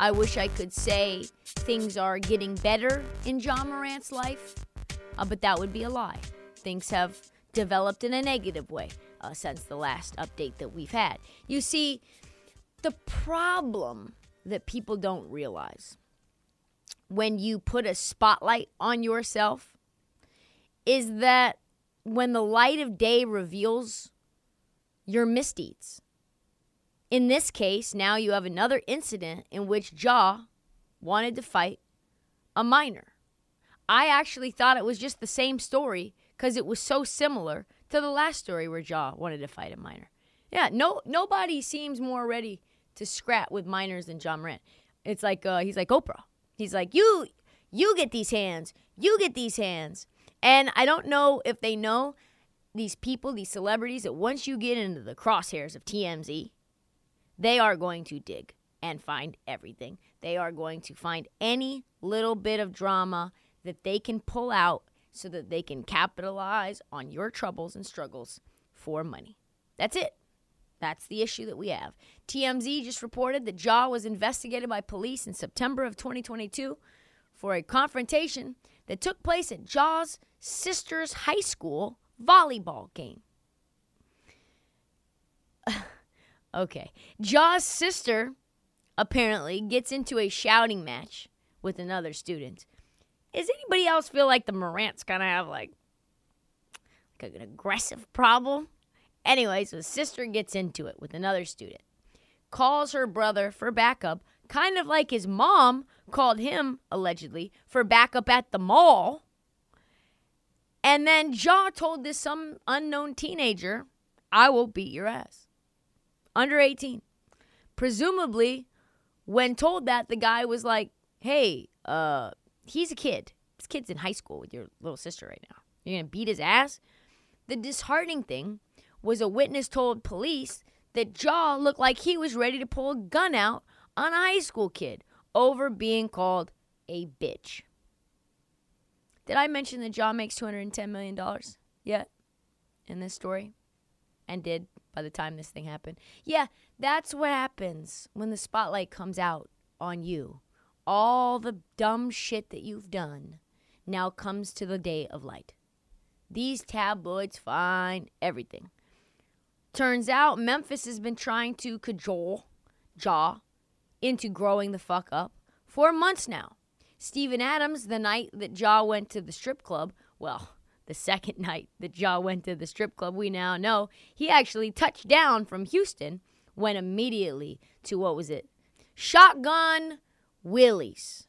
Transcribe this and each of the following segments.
I wish I could say things are getting better in Ja Morant's life, uh, but that would be a lie. Things have developed in a negative way uh, since the last update that we've had. You see, the problem that people don't realize when you put a spotlight on yourself is that when the light of day reveals your misdeeds, in this case, now you have another incident in which Ja wanted to fight a minor. I actually thought it was just the same story because it was so similar to the last story where Ja wanted to fight a minor. Yeah, no, nobody seems more ready to scrap with minors than Ja Morant. It's like uh, he's like Oprah. He's like you, you get these hands, you get these hands, and I don't know if they know these people, these celebrities, that once you get into the crosshairs of TMZ, they are going to dig and find everything. They are going to find any little bit of drama that they can pull out so that they can capitalize on your troubles and struggles for money. That's it. That's the issue that we have. TMZ just reported that Ja was investigated by police in September of 2022 for a confrontation that took place at Ja's sister's high school volleyball game. Okay. Ja's sister apparently gets into a shouting match with another student. Does anybody else feel like the Morants kind of have like, like an aggressive problem? Anyway, so sister gets into it with another student, calls her brother for backup, kind of like his mom called him, allegedly, for backup at the mall. And then Ja told this some unknown teenager, I will beat your ass under 18. Presumably, when told that, the guy was like, hey, uh, he's a kid. This kid's in high school with your little sister right now. You're going to beat his ass? The disheartening thing was a witness told police that Ja looked like he was ready to pull a gun out on a high school kid over being called a bitch. Did I mention that Ja makes $210 million yet in this story? And did by the time this thing happened. Yeah, that's what happens when the spotlight comes out on you. All the dumb shit that you've done now comes to the day of light. These tabloids find everything. Turns out Memphis has been trying to cajole Ja into growing the fuck up for months now. Steven Adams, the night that Ja went to the strip club, well, the second night that Ja went to the strip club, we now know he actually touched down from Houston, went immediately to what was it? Shotgun Willie's.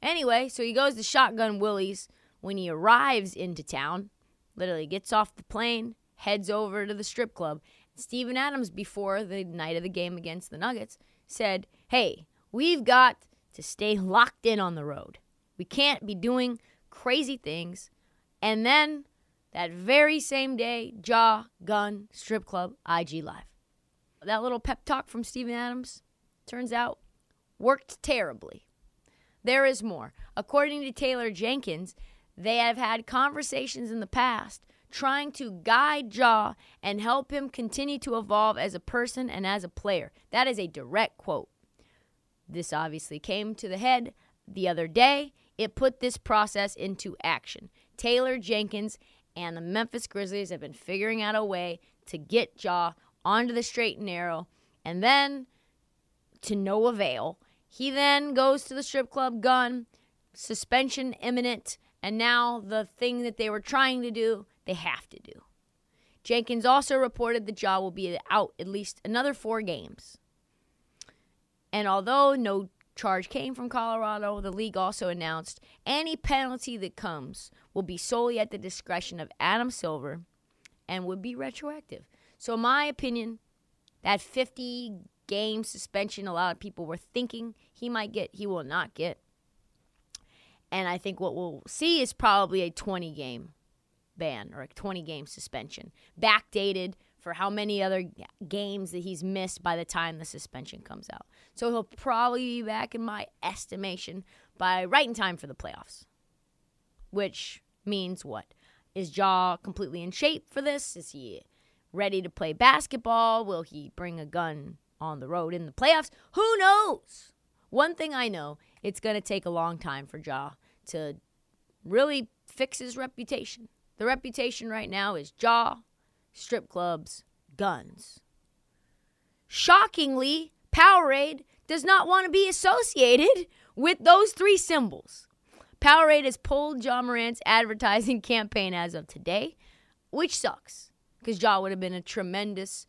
Anyway, so he goes to Shotgun Willie's when he arrives into town, literally gets off the plane, heads over to the strip club. Steven Adams, before the night of the game against the Nuggets, said, Hey, we've got to stay locked in on the road. We can't be doing crazy things and then that very same day, Ja Gun Strip Club IG Live. That little pep talk from Steven Adams turns out worked terribly. There is more. According to Taylor Jenkins, they have had conversations in the past trying to guide Ja and help him continue to evolve as a person and as a player. That is a direct quote. This obviously came to the head the other day. It put this process into action. Taylor Jenkins and the Memphis Grizzlies have been figuring out a way to get Ja onto the straight and narrow, and then to no avail. He then goes to the strip club gun, suspension imminent, and now the thing that they were trying to do, they have to do. Jenkins also reported that Ja will be out at least another four games. And although no charge came from Colorado, the league also announced any penalty that comes will be solely at the discretion of Adam Silver and would be retroactive. So, in my opinion, that 50 game suspension a lot of people were thinking he might get, he will not get. And I think what we'll see is probably a 20 game ban or a 20 game suspension, backdated for how many other games that he's missed by the time the suspension comes out. So he'll probably be back, in my estimation, by right in time for the playoffs. Which means what? Is Ja completely in shape for this? Is he ready to play basketball? Will he bring a gun on the road in the playoffs? Who knows? One thing I know, it's going to take a long time for Ja to really fix his reputation. The reputation right now is Ja, strip clubs, guns. Shockingly, Powerade does not want to be associated with those three symbols. Powerade has pulled Ja Morant's advertising campaign as of today, which sucks because Ja would have been a tremendous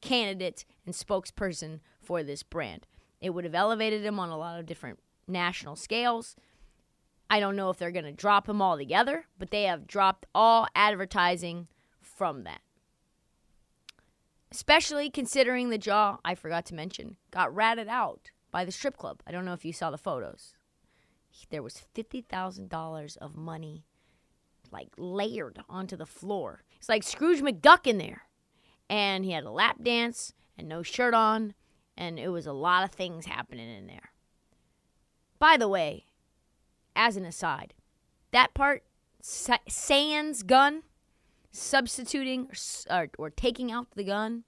candidate and spokesperson for this brand. It would have elevated him on a lot of different national scales. I don't know if they're going to drop him altogether, but they have dropped all advertising from that. Especially considering the Ja, I forgot to mention, got ratted out by the strip club. I don't know if you saw the photos. There was $50,000 of money like layered onto the floor. It's like Scrooge McDuck in there. And he had a lap dance and no shirt on, and it was a lot of things happening in there. By the way, as an aside, that part, Sans gun, substituting or, or taking out the gun,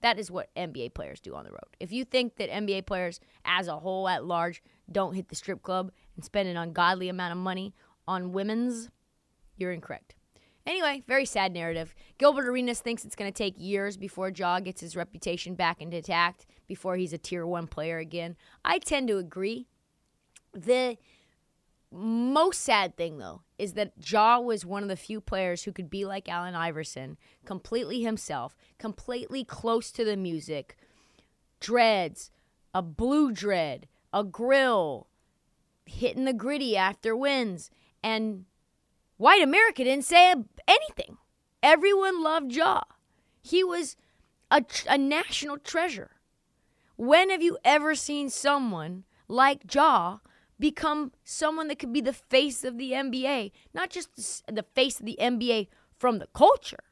that is what NBA players do on the road. If you think that NBA players as a whole at large don't hit the strip club and spend an ungodly amount of money on women's, you're incorrect. Anyway, very sad narrative. Gilbert Arenas thinks it's going to take years before Ja gets his reputation back intact, before he's a tier one player again. I tend to agree. The most sad thing, though, is that Ja was one of the few players who could be like Allen Iverson, completely himself, completely close to the music, dreads, a blue dread, a grill, hitting the griddy after wins, and white America didn't say anything. Everyone loved Ja. He was a, a national treasure. When have you ever seen someone like Ja become someone that could be the face of the NBA? Not just the face of the NBA from the culture,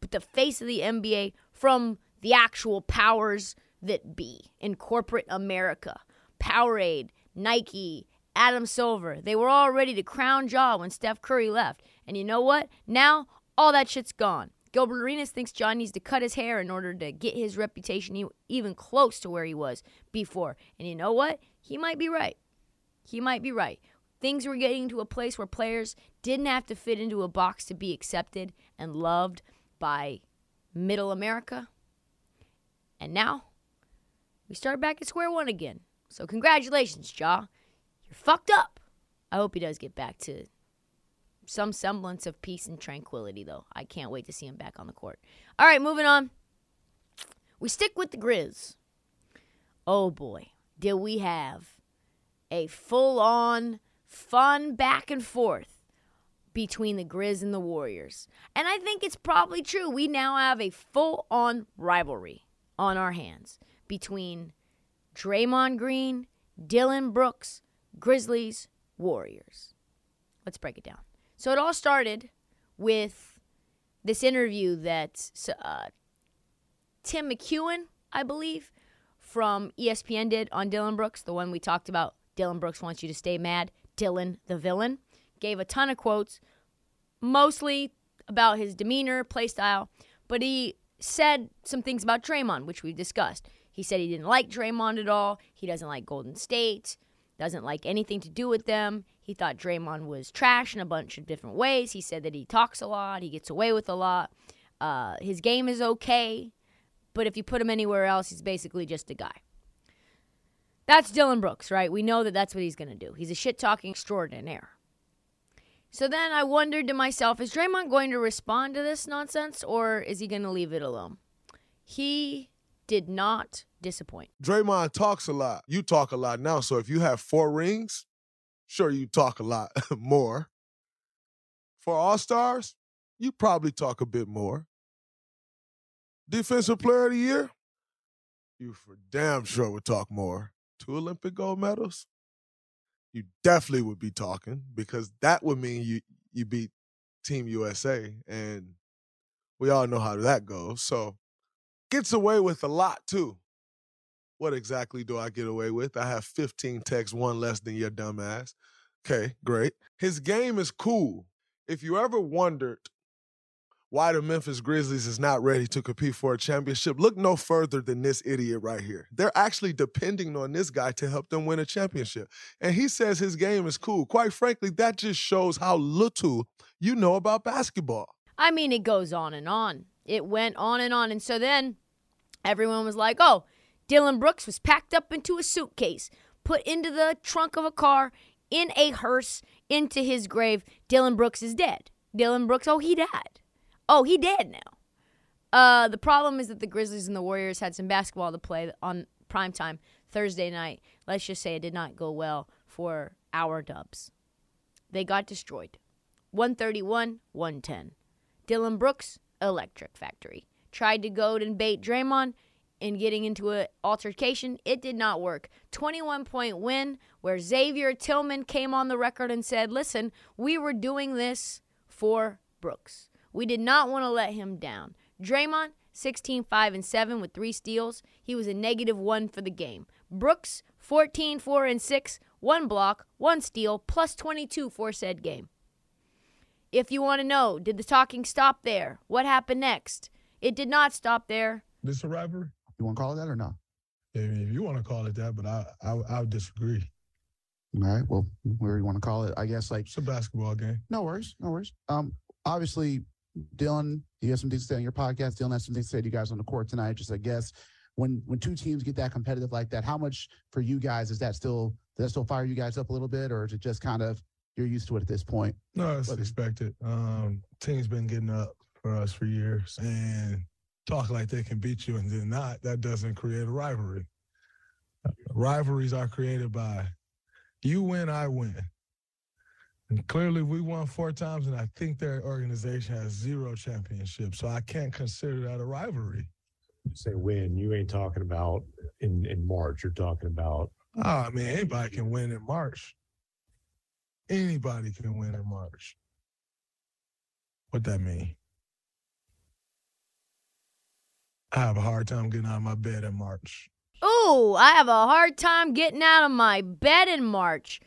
but the face of the NBA from the actual powers that be in corporate America. Powerade, Nike, Adam Silver. They were all ready to crown Ja when Steph Curry left. And you know what? Now, all that shit's gone. Gilbert Arenas thinks Ja needs to cut his hair in order to get his reputation even close to where he was before. And you know what? He might be right. He might be right. Things were getting to a place where players didn't have to fit into a box to be accepted and loved by middle America. And now we start back at square one again. So congratulations, Ja. You're fucked up. I hope he does get back to some semblance of peace and tranquility, though. I can't wait to see him back on the court. All right, moving on. We stick with the Grizz. Oh boy, did we have a full on fun back and forth between the Grizz and the Warriors. And I think it's probably true. We now have a full on rivalry on our hands between Draymond Green, Dillon Brooks, Grizzlies, Warriors. Let's break it down. So it all started with this interview that uh, Tim McEwen, I believe, from ESPN did on Dillon Brooks, the one we talked about. Dillon Brooks wants you to stay mad. Dillon the villain, gave a ton of quotes, mostly about his demeanor, play style, but he said some things about Draymond, which we've discussed. He said he didn't like Draymond at all. He doesn't like Golden State, doesn't like anything to do with them. He thought Draymond was trash in a bunch of different ways. He said that he talks a lot, he gets away with a lot. Uh, his game is okay, but if you put him anywhere else, he's basically just a guy. That's Dillon Brooks, right? We know that that's what he's going to do. He's a shit talking extraordinaire. So then I wondered to myself, is Draymond going to respond to this nonsense or is he going to leave it alone? He did not disappoint. Draymond talks a lot. You talk a lot now. So if you have four rings, sure you talk a lot more. Four All Stars, you probably talk a bit more. Defensive Player of the Year, you for damn sure would talk more. Two Olympic gold medals, you definitely would be talking because that would mean you you beat Team USA, and we all know how that goes. So gets away with a lot too. What exactly do I get away with? I have 15 techs, one less than your dumbass. Okay, great. His game is cool. If you ever wondered why the Memphis Grizzlies is not ready to compete for a championship, look no further than this idiot right here. They're actually depending on this guy to help them win a championship. And he says his game is cool. Quite frankly, that just shows how little you know about basketball. I mean, it goes on and on. It went on and on. And so then everyone was like, oh, Dillon Brooks was packed up into a suitcase, put into the trunk of a car, in a hearse, into his grave. Dillon Brooks is dead. Dillon Brooks, oh, he died. Oh, he dead now. Uh, the problem is that the Grizzlies and the Warriors had some basketball to play on prime time Thursday night. Let's just say it did not go well for our Dubs. They got destroyed. 131, 110. Dillon Brooks, Electric Factory. Tried to goad and bait Draymond in getting into an altercation. It did not work. 21 point win where Xavier Tillman came on the record and said, listen, we were doing this for Brooks. We did not want to let him down. Draymond, 16, 5, and 7 with three steals. He was a negative one for the game. Brooks, 14, 4, and 6, one block, one steal, plus 22 for said game. If you want to know, did the talking stop there? What happened next? It did not stop there. This a rivalry? You want to call it that or not? If you want to call it that, but I I, I would disagree. All right. Well, where you want to call it? I guess like it's a basketball game. No worries. No worries. Um, obviously, Dillon, you have something to say on your podcast. Dillon has something to say to you guys on the court tonight. Just I guess when when two teams get that competitive like that, how much for you guys is that still does that still fire you guys up a little bit, or is it just kind of you're used to it at this point? No, it's expected. Um, teams been getting up for us for years, and talk like they can beat you and then not. That doesn't create a rivalry. Rivalries are created by you win, I win. And clearly, we won four times, and I think their organization has zero championships. So I can't consider that a rivalry. You say win, you ain't talking about in, in March. You're talking about. Oh, I mean, anybody can win in March. Anybody can win in March. What that mean? I have a hard time getting out of my bed in March. Oh, I have a hard time getting out of my bed in March.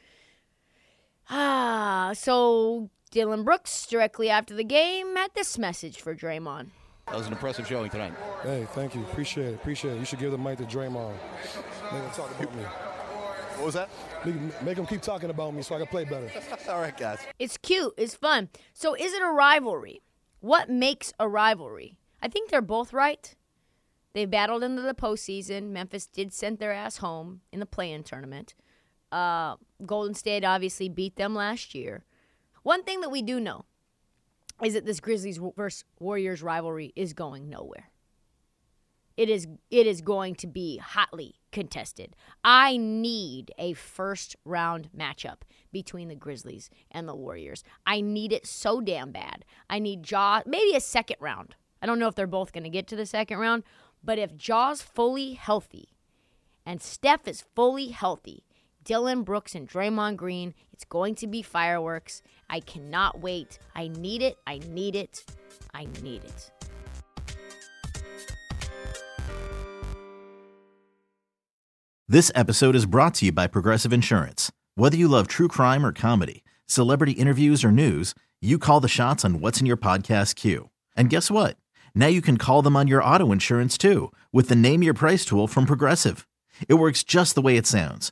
Ah, so Dillon Brooks, directly after the game, had this message for Draymond. That was an impressive showing tonight. Hey, thank you. Appreciate it. Appreciate it. You should give the mic to Draymond. Make him talk about me. What was that? Make, make him keep talking about me so I can play better. All right, guys. It's cute. It's fun. So, is it a rivalry? What makes a rivalry? I think they're both right. They battled into the postseason. Memphis did send their ass home in the play-in tournament. Uh, Golden State obviously beat them last year. One thing that we do know is that this Grizzlies versus Warriors rivalry is going nowhere. It is it is going to be hotly contested. I need a first round matchup between the Grizzlies and the Warriors. I need it so damn bad. I need Ja maybe a second round. I don't know if they're both going to get to the second round, but if Ja's fully healthy and Steph is fully healthy, Dillon Brooks and Draymond Green, it's going to be fireworks. I cannot wait. I need it. I need it. I need it. This episode is brought to you by Progressive Insurance. Whether you love true crime or comedy, celebrity interviews or news, you call the shots on what's in your podcast queue. And guess what? Now you can call them on your auto insurance too with the Name Your Price tool from Progressive. It works just the way it sounds.